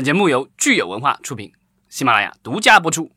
本节目由聚友文化出品，喜马拉雅独家播出。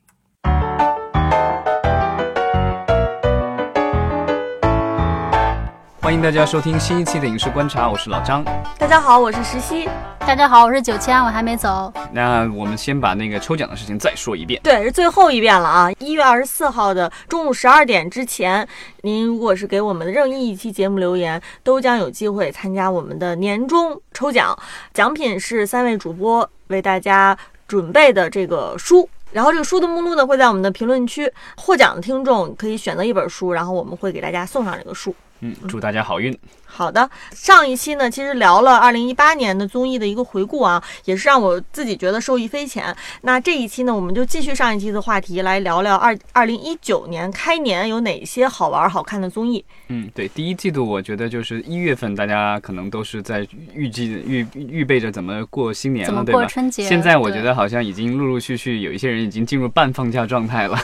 欢迎大家收听新一期的影视观察，我是老张。大家好，我是石溪。大家好，我是九千，我还没走。那我们先把那个抽奖的事情再说一遍。对，是最后一遍了啊！一月二十四号的中午十二点之前，您如果是给我们的任意一期节目留言，都将有机会参加我们的年终抽奖。奖品是三位主播为大家准备的这个书。然后这个书的目录呢，会在我们的评论区。获奖的听众可以选择一本书，然后我们会给大家送上这个书。嗯，祝大家好运。好的，上一期呢，其实聊了二零一八年的综艺的一个回顾啊，也是让我自己觉得受益匪浅。那这一期呢，我们就继续上一期的话题，来聊聊二二零一九年开年有哪些好玩好看的综艺。嗯，对，第一季度我觉得就是一月份，大家可能都是在预计预预备着怎么过新年了，对吧？春节。现在我觉得好像已经陆陆续续有一些人已经进入半放假状态了。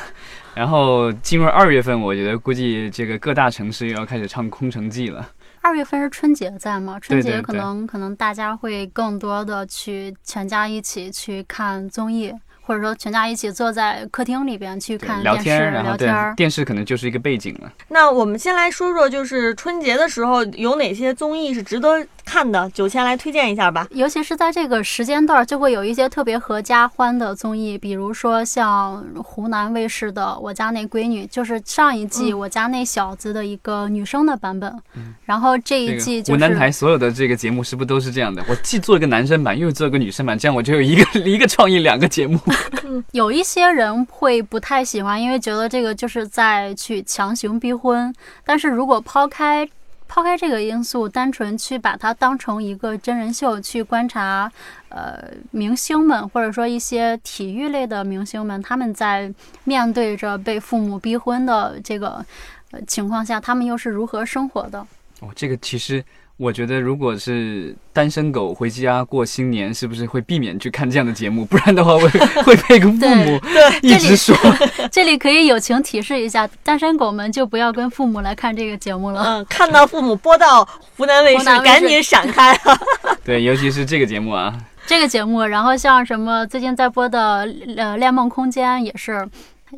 然后进入二月份，我觉得估计这个各大城市又要开始唱空城计了。二月份是春节在吗？春节可能可能大家会更多的去全家一起去看综艺。或者说全家一起坐在客厅里边去看聊天，聊天，电视可能就是一个背景了。那我们先来说说，就是春节的时候有哪些综艺是值得看的？九千来推荐一下吧。尤其是在这个时间段，就会有一些特别合家欢的综艺，比如说像湖南卫视的《我家那闺女》，就是上一季《我家那小子》的一个女生的版本。然后这一季就是湖南台所有的这个节目是不是都是这样的？我既做一个男生版，又做一个女生版，这样我就有一个一个创意两个节目。有一些人会不太喜欢，因为觉得这个就是在去强行逼婚。但是如果抛开抛开这个因素，单纯去把它当成一个真人秀去观察，呃，明星们或者说一些体育类的明星们，他们在面对着被父母逼婚的这个呃情况下，他们又是如何生活的？哦，这个其实。我觉得，如果是单身狗回家过新年，是不是会避免去看这样的节目？不然的话，会 会被父母一直说。这里可以友情提示一下，单身狗们就不要跟父母来看这个节目了。嗯，看到父母播到湖南卫视，赶紧闪开。对，尤其是这个节目啊。这个节目，然后像什么最近在播的呃《恋梦空间》也是，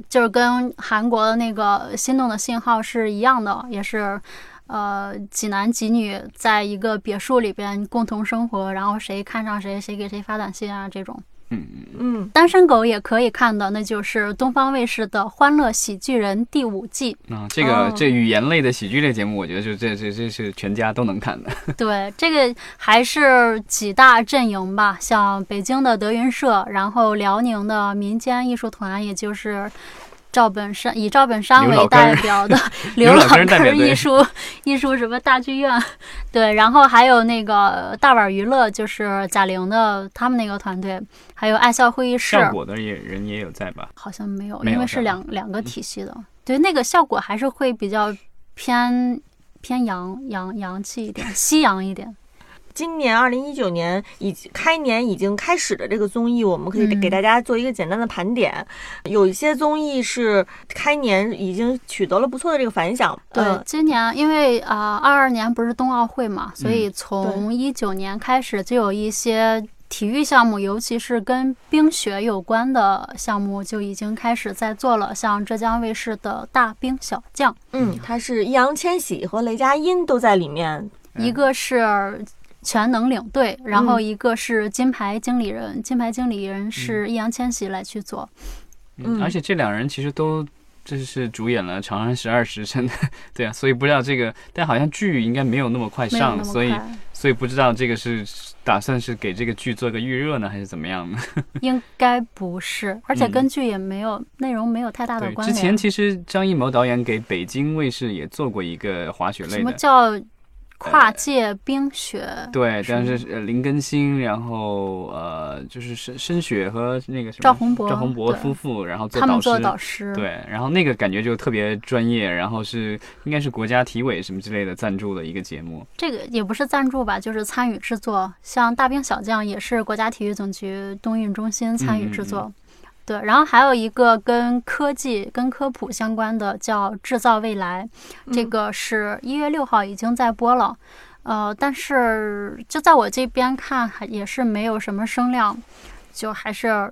就是跟韩国的那个《心动的信号》是一样的，也是。呃，几男几女在一个别墅里边共同生活，然后谁看上谁，谁给谁发短信啊，这种。嗯嗯单身狗也可以看的，那就是东方卫视的《欢乐喜剧人》第五季。啊，这个这语言类的喜剧类节目，我觉得就这这这是全家都能看的。对，这个还是几大阵营吧，像北京的德云社，然后辽宁的民间艺术团，也就是。赵本山以赵本山为代表的 刘老根艺术艺术什么大剧院，对，然后还有那个大碗娱乐，就是贾玲的他们那个团队，还有爱笑会议室。效果的也人也有在吧？好像没有，因为是两两个体系的。对，那个效果还是会比较偏偏洋洋洋气一点，西洋一点。今年二零一九年已开年已经开始的这个综艺，我们可以给大家做一个简单的盘点。有一些综艺是开年已经取得了不错的这个反响。对，今年因为啊二二年不是冬奥会嘛，所以从一九年开始就有一些体育项目，尤其是跟冰雪有关的项目就已经开始在做了。像浙江卫视的大兵小将，嗯，他是易烊千玺和雷佳音都在里面，一个是。全能领队，然后一个是金牌经理人，金牌经理人是易烊千玺来去做。嗯，而且这两人其实都这是主演了《长安十二时辰》，对啊，所以不知道这个，但好像剧应该没有那么快上，所以所以不知道这个是打算是给这个剧做个预热呢，还是怎么样呢？应该不是，而且跟剧也没有内容没有太大的关联。之前其实张艺谋导演给北京卫视也做过一个滑雪类的，什么叫？跨界冰雪，对，但是呃林更新，然后呃就是申申雪和那个什么赵宏博赵宏博夫妇，然后他们做导师，对，然后那个感觉就特别专业，然后是应该是国家体委什么之类的赞助的一个节目，这个也不是赞助吧，就是参与制作，像大兵小将也是国家体育总局冬运中心参与制作。对，然后还有一个跟科技、跟科普相关的叫《制造未来》，这个是一月六号已经在播了，呃，但是就在我这边看，还也是没有什么声量。就还是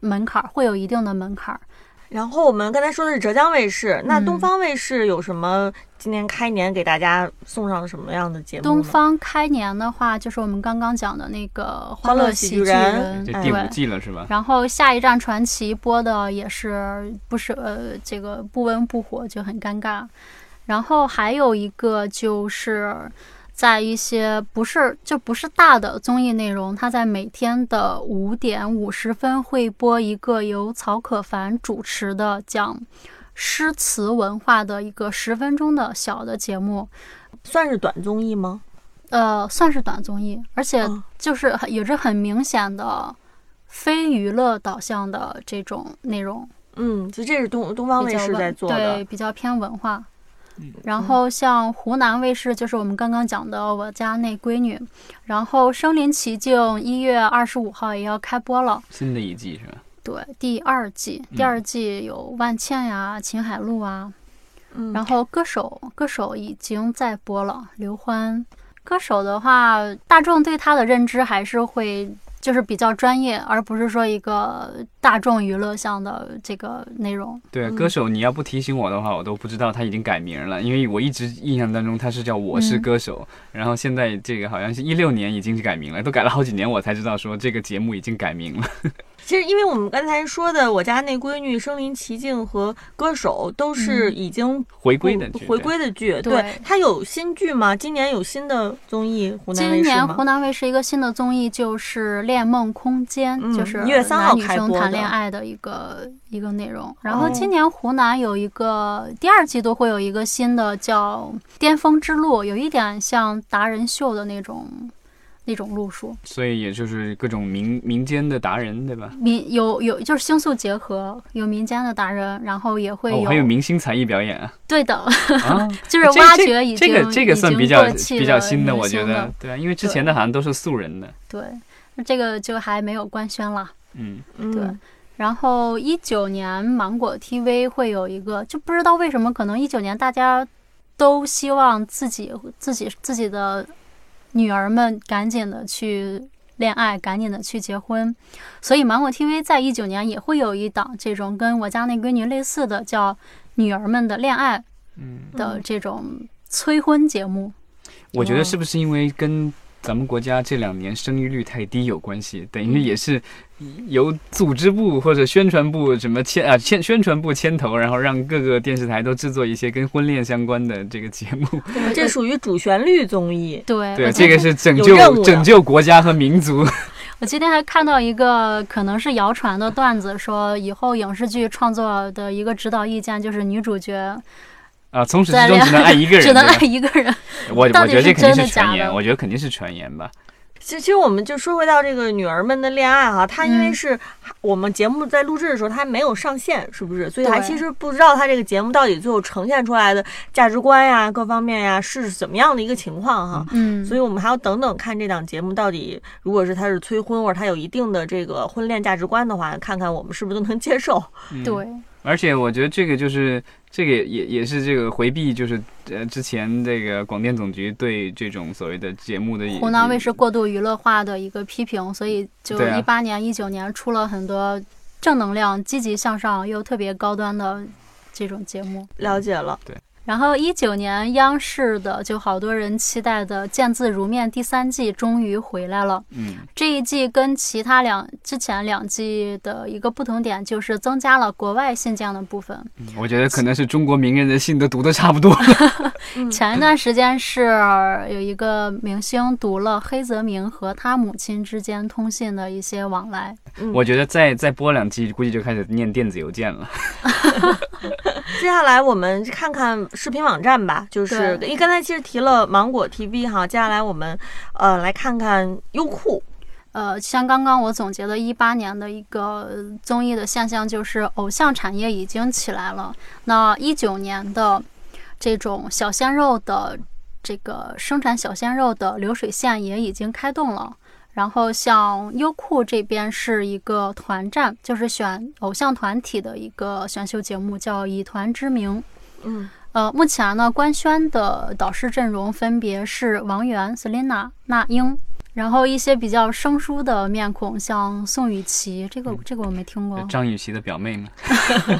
门槛儿会有一定的门槛儿。然后我们刚才说的是浙江卫视，那东方卫视有什么今年开年给大家送上什么样的节目？东方开年的话，就是我们刚刚讲的那个《欢乐喜剧人》，这第五季了是吧？然后《下一站传奇》播的也是不是呃这个不温不火，就很尴尬。然后还有一个就是。在一些不是就不是大的综艺内容，它在每天的五点五十分会播一个由曹可凡主持的讲诗词文化的一个十分钟的小的节目，算是短综艺吗？呃，算是短综艺，而且就是有着很明显的非娱乐导向的这种内容。嗯，就这是东东方卫视在做的，对，比较偏文化。然后像湖南卫视，就是我们刚刚讲的《我家那闺女》，然后《身临其境》一月二十五号也要开播了，新的一季是吧？对，第二季，第二季有万茜呀、秦海璐啊，嗯然后歌手歌手已经在播了，刘欢。歌手的话，大众对他的认知还是会。就是比较专业，而不是说一个大众娱乐向的这个内容。对，歌手你要不提醒我的话，我都不知道他已经改名了，因为我一直印象当中他是叫我是歌手，然后现在这个好像是一六年已经改名了，都改了好几年，我才知道说这个节目已经改名了。其实，因为我们刚才说的《我家那闺女》《身临其境》和《歌手》都是已经回归的回归的剧。对，它有新剧吗？今年有新的综艺？湖南今年湖南卫视一个新的综艺就是《恋梦空间》，就是一月三号男女生谈恋爱的一个一个内容。然后今年湖南有一个第二季度会有一个新的叫《巅峰之路》，有一点像达人秀的那种。那种路数，所以也就是各种民民间的达人，对吧？民有有就是星宿结合，有民间的达人，然后也会有还有明星才艺表演啊。对的，就是挖掘已经这个这个算比较比较新的，我觉得对啊，因为之前的好像都是素人的。对，那这个就还没有官宣了。嗯，对。然后一九年芒果 TV 会有一个，就不知道为什么，可能一九年大家都希望自己自己自己的。女儿们赶紧的去恋爱，赶紧的去结婚，所以芒果 TV 在一九年也会有一档这种跟我家那闺女类似的，叫《女儿们的恋爱》的这种催婚节目。我觉得是不是因为跟？咱们国家这两年生育率太低有关系，等于也是由组织部或者宣传部什么牵啊牵宣传部牵头，然后让各个电视台都制作一些跟婚恋相关的这个节目。这属于主旋律综艺。对对，这个是拯救拯救国家和民族。我今天还看到一个可能是谣传的段子，说以后影视剧创作的一个指导意见就是女主角。啊，从始至终只能爱一个人，只能爱一个人。我我觉得这肯定是传言，我觉得肯定是传言吧。其，其实我们就说回到这个女儿们的恋爱哈，她因为是我们节目在录制的时候，她还没有上线，是不是？所以还其实不知道她这个节目到底最后呈现出来的价值观呀、各方面呀是怎么样的一个情况哈。嗯，所以我们还要等等看这档节目到底，如果是她是催婚或者她有一定的这个婚恋价值观的话，看看我们是不是都能接受。对。而且我觉得这个就是这个也也是这个回避，就是呃之前这个广电总局对这种所谓的节目的湖南卫视过度娱乐化的一个批评，所以就一八年、一九年出了很多正能量、积极向上又特别高端的这种节目。了解了，对。然后一九年央视的就好多人期待的《见字如面》第三季终于回来了。嗯，这一季跟其他两之前两季的一个不同点就是增加了国外信件的部分。我觉得可能是中国名人的信都读的差不多了。前一段时间是有一个明星读了黑泽明和他母亲之间通信的一些往来。我觉得再再播两季，估计就开始念电子邮件了。接下来我们看看。视频网站吧，就是因为刚才其实提了芒果 TV 哈，接下来我们呃来看看优酷。呃，像刚刚我总结的一八年的一个综艺的现象，就是偶像产业已经起来了。那一九年的这种小鲜肉的这个生产小鲜肉的流水线也已经开动了。然后像优酷这边是一个团战，就是选偶像团体的一个选秀节目，叫《以团之名》。嗯。呃，目前呢，官宣的导师阵容分别是王源、Selina、那英，然后一些比较生疏的面孔，像宋雨琦，这个这个我没听过。张雨绮的表妹吗？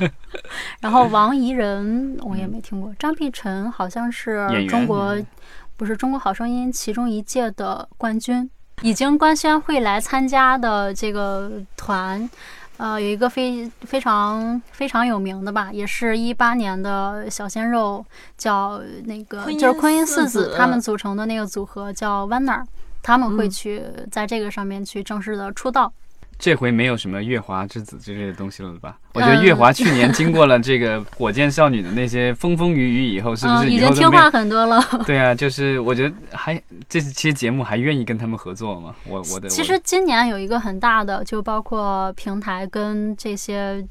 然后王怡人我也没听过。张碧晨好像是中国，不是中国好声音其中一届的冠军，已经官宣会来参加的这个团，呃，有一个非非常非常有名的吧，也是一八年的小鲜肉，叫那个就是昆音四子他们组成的那个组合叫 Wanner，。他们会去在这个上面去正式的出道。这回没有什么月华之子之类的东西了吧？我觉得月华去年经过了这个火箭少女的那些风风雨雨以后，是不是已经听话很多了？对啊，就是我觉得还这期节目还愿意跟他们合作吗？我我的其实今年有一个很大的，就包括平台跟这些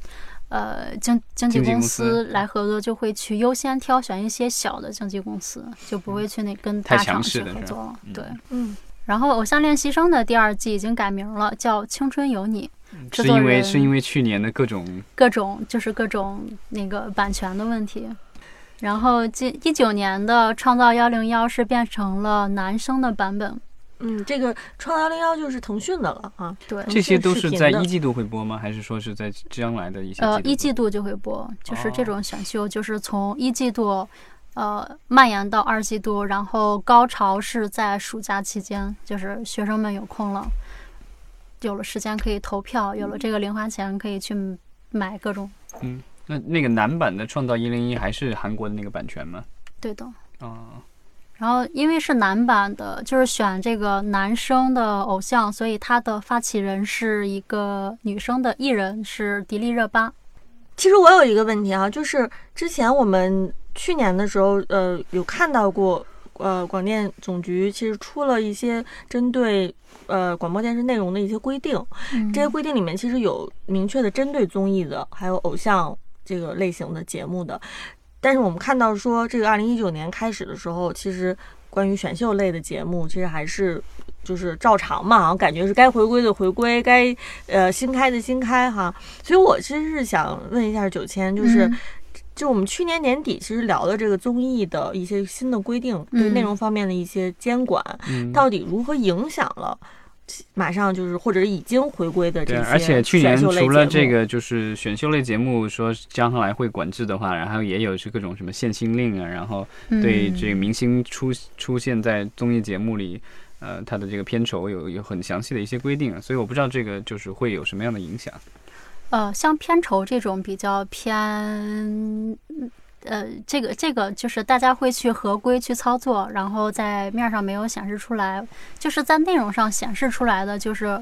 呃经经纪公司来合作，就会去优先挑选一些小的经纪公司，就不会去那跟大厂去合作了。对，嗯。然后《偶像练习生》的第二季已经改名了，叫《青春有你》。是因为是因为去年的各种各种就是各种那个版权的问题。然后今一九年的《创造幺零幺》是变成了男生的版本。嗯，这个《创造幺零幺》就是腾讯的了啊。对，这些都是在一季度会播吗？还是说是在将来的一些？呃，一季度就会播，就是这种选秀，就是从一季度。呃，蔓延到二季度，然后高潮是在暑假期间，就是学生们有空了，有了时间可以投票，有了这个零花钱可以去买各种。嗯，那那个男版的《创造一零一》还是韩国的那个版权吗？对的。啊。然后因为是男版的，就是选这个男生的偶像，所以他的发起人是一个女生的艺人，是迪丽热巴。其实我有一个问题啊，就是之前我们。去年的时候，呃，有看到过，呃，广电总局其实出了一些针对呃广播电视内容的一些规定。这些规定里面其实有明确的针对综艺的，还有偶像这个类型的节目的。但是我们看到说，这个二零一九年开始的时候，其实关于选秀类的节目，其实还是就是照常嘛，好像感觉是该回归的回归，该呃新开的新开哈。所以我其实是想问一下九千，就是。就我们去年年底其实聊的这个综艺的一些新的规定，对内容方面的一些监管，到底如何影响了马上就是或者已经回归的这些而且去年除了这个就是选秀类节目说将来会管制的话，然后也有是各种什么限薪令啊，然后对这个明星出出现在综艺节目里，呃，他的这个片酬有有很详细的一些规定，所以我不知道这个就是会有什么样的影响。呃，像片酬这种比较偏，呃，这个这个就是大家会去合规去操作，然后在面上没有显示出来，就是在内容上显示出来的，就是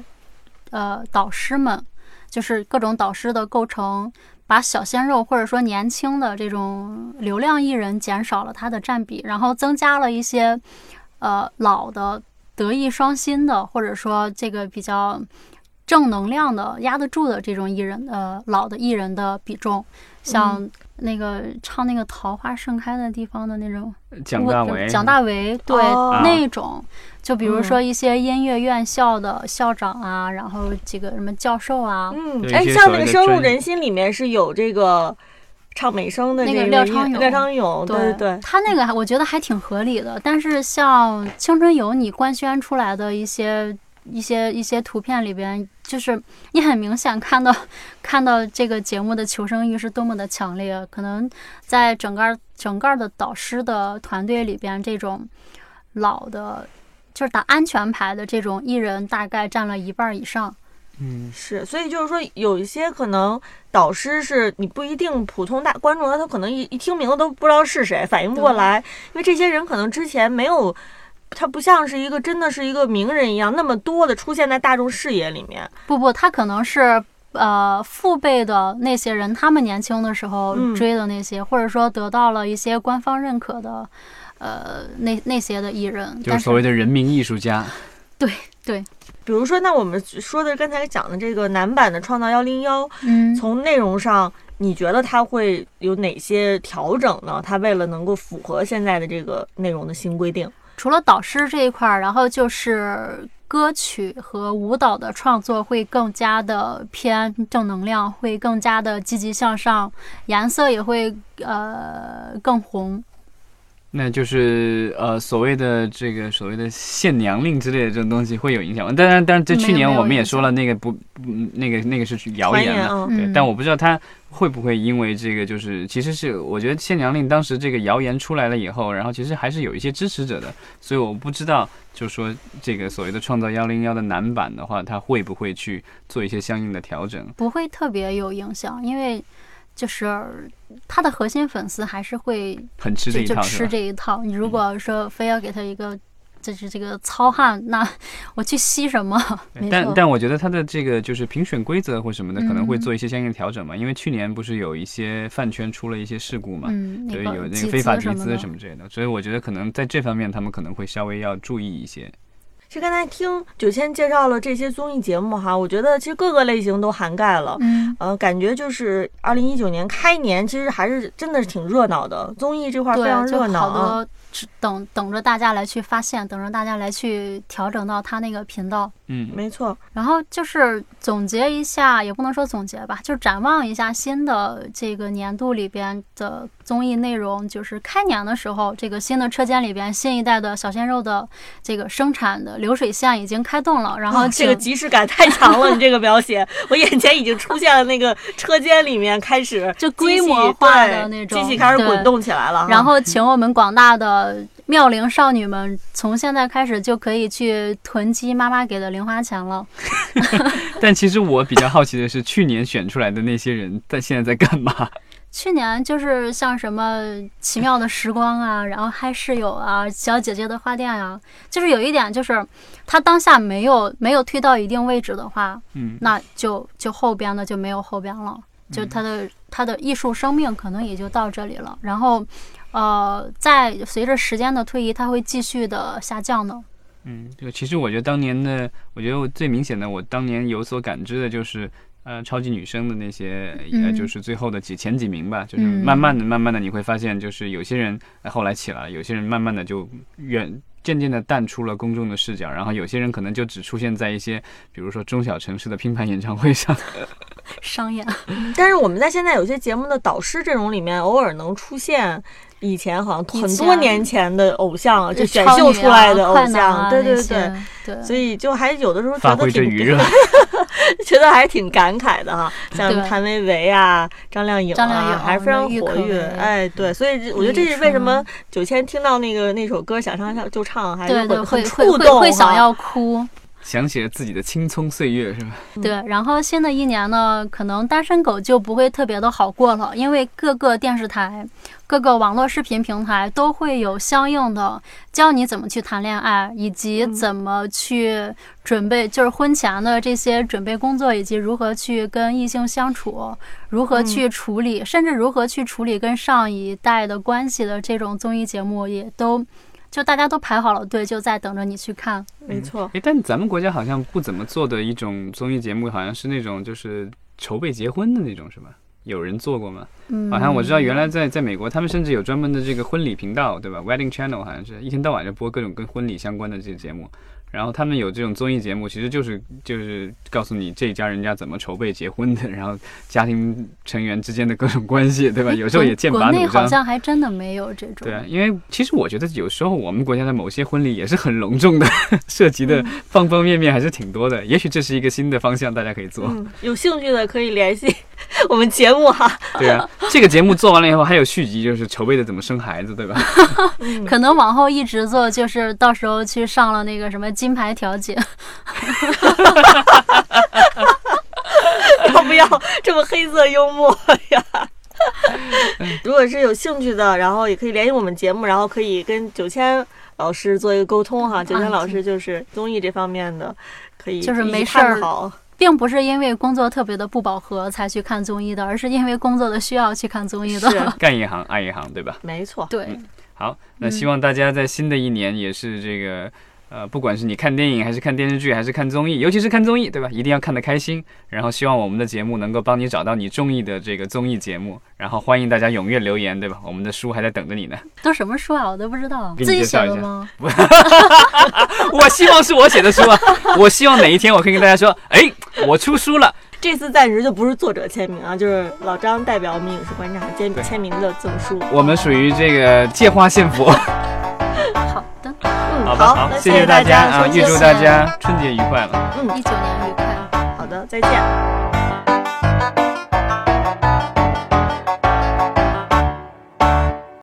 呃，导师们，就是各种导师的构成，把小鲜肉或者说年轻的这种流量艺人减少了它的占比，然后增加了一些呃老的德艺双馨的，或者说这个比较。正能量的压得住的这种艺人，呃，老的艺人的比重，像那个唱那个《桃花盛开的地方》的那种蒋大为，蒋大为，对那种，就比如说一些音乐院校的校长啊，然后几个什么教授啊，嗯，哎，像那个《深入人心》里面是有这个唱美声的那个廖昌永，廖昌永，对对对，他那个我觉得还挺合理的，但是像《青春有你》官宣出来的一些。一些一些图片里边，就是你很明显看到，看到这个节目的求生欲是多么的强烈。可能在整个整个的导师的团队里边，这种老的，就是打安全牌的这种艺人，大概占了一半以上。嗯，是，所以就是说，有一些可能导师是你不一定普通大观众，他可能一一听名字都不知道是谁，反应不过来，因为这些人可能之前没有。他不像是一个真的是一个名人一样，那么多的出现在大众视野里面。不不，他可能是呃父辈的那些人，他们年轻的时候追的那些，或者说得到了一些官方认可的，呃那那些的艺人，就是所谓的人民艺术家。对对，比如说，那我们说的刚才讲的这个男版的《创造幺零幺》，嗯，从内容上，你觉得它会有哪些调整呢？它为了能够符合现在的这个内容的新规定。除了导师这一块儿，然后就是歌曲和舞蹈的创作会更加的偏正能量，会更加的积极向上，颜色也会呃更红。那就是呃所谓的这个所谓的限娘令之类的这种东西会有影响吗？当然，当然，这去年我们也说了，那个不，那个那个是谣言了，对。但我不知道他会不会因为这个，就是其实是我觉得限娘令当时这个谣言出来了以后，然后其实还是有一些支持者的，所以我不知道，就是说这个所谓的创造幺零幺的男版的话，他会不会去做一些相应的调整？不会特别有影响，因为。就是他的核心粉丝还是会很吃这一套，吃这一套。你如果说非要给他一个，就是这个糙汉，那我去吸什么？但但我觉得他的这个就是评选规则或什么的，可能会做一些相应的调整嘛。因为去年不是有一些饭圈出了一些事故嘛，所以，有那个非法集资什么之类的，所以我觉得可能在这方面他们可能会稍微要注意一些。其实刚才听九千介绍了这些综艺节目哈，我觉得其实各个类型都涵盖了。嗯，呃，感觉就是二零一九年开年，其实还是真的是挺热闹的，综艺这块非常热闹啊。等等着大家来去发现，等着大家来去调整到他那个频道。嗯，没错。然后就是总结一下，也不能说总结吧，就展望一下新的这个年度里边的综艺内容。就是开年的时候，这个新的车间里边，新一代的小鲜肉的这个生产的流水线已经开动了。然后这个即视感太强了，你这个描写，我眼前已经出现了那个车间里面开始就规模化的那种机器开始滚动起来了。然后请我们广大的。妙龄少女们从现在开始就可以去囤积妈妈给的零花钱了。但其实我比较好奇的是，去年选出来的那些人在现在在干嘛？去年就是像什么奇妙的时光啊，然后嗨室友啊，小姐姐的花店啊，就是有一点就是他当下没有没有推到一定位置的话，嗯，那就就后边的就没有后边了，就他的他的艺术生命可能也就到这里了，然后。呃，在随着时间的推移，它会继续的下降呢。嗯，就其实我觉得当年的，我觉得我最明显的，我当年有所感知的就是，呃，超级女声的那些，呃，就是最后的几前几名吧，就是慢慢的、慢慢的，你会发现，就是有些人后来起来，有些人慢慢的就远。渐渐的淡出了公众的视角，然后有些人可能就只出现在一些，比如说中小城市的拼盘演唱会上，商演。但是我们在现在有些节目的导师阵容里面，偶尔能出现以前好像很多年前的偶像，就选秀出来的偶像，对对对。对，所以就还有的时候觉得挺 觉得还挺感慨的哈，像谭维维啊、张靓颖啊，还是非常活跃。哎，对，所以我觉得这是为什么九千听到那个那首歌想唱就唱，还是很触动，会想要哭。想起了自己的青葱岁月，是吧？对，然后新的一年呢，可能单身狗就不会特别的好过了，因为各个电视台、各个网络视频平台都会有相应的教你怎么去谈恋爱，以及怎么去准备，就是婚前的这些准备工作，以及如何去跟异性相处，如何去处理，甚至如何去处理跟上一代的关系的这种综艺节目，也都。就大家都排好了队，就在等着你去看。没错，哎，但咱们国家好像不怎么做的一种综艺节目，好像是那种就是筹备结婚的那种，是吧？有人做过吗？嗯，好像我知道，原来在在美国，他们甚至有专门的这个婚礼频道，对吧？Wedding Channel 好像是一天到晚就播各种跟婚礼相关的这些节目。然后他们有这种综艺节目，其实就是就是告诉你这一家人家怎么筹备结婚的，然后家庭成员之间的各种关系，对吧？有时候也剑拔弩张。国内好像还真的没有这种。对啊，因为其实我觉得有时候我们国家的某些婚礼也是很隆重的，涉及的方方面面还是挺多的。也许这是一个新的方向，大家可以做。有兴趣的可以联系 我们节目哈。对啊，这个节目做完了以后还有续集，就是筹备的怎么生孩子，对吧？可能往后一直做，就是到时候去上了那个什么。金牌调解，要不要这么黑色幽默呀？如果是有兴趣的，然后也可以联系我们节目，然后可以跟九千老师做一个沟通哈。九千老师就是综艺这方面的，可以就是没事儿，并不是因为工作特别的不饱和才去看综艺的，而是因为工作的需要去看综艺的。干一行爱一行，对吧？没错，对。好，那希望大家在新的一年也是这个。呃，不管是你看电影还是看电视剧还是看综艺，尤其是看综艺，对吧？一定要看得开心。然后希望我们的节目能够帮你找到你中意的这个综艺节目。然后欢迎大家踊跃留言，对吧？我们的书还在等着你呢。都什么书啊？我都不知道。自己写的吗？我希望是我写的书啊！我希望哪一天我可以跟大家说，哎，我出书了。这次暂时就不是作者签名啊，就是老张代表我们影视观察签签名的赠书。我们属于这个借花献佛。好的，嗯，好吧，好，谢谢大家啊，预祝大家春节愉快了。嗯，一九年愉快。好的，再见。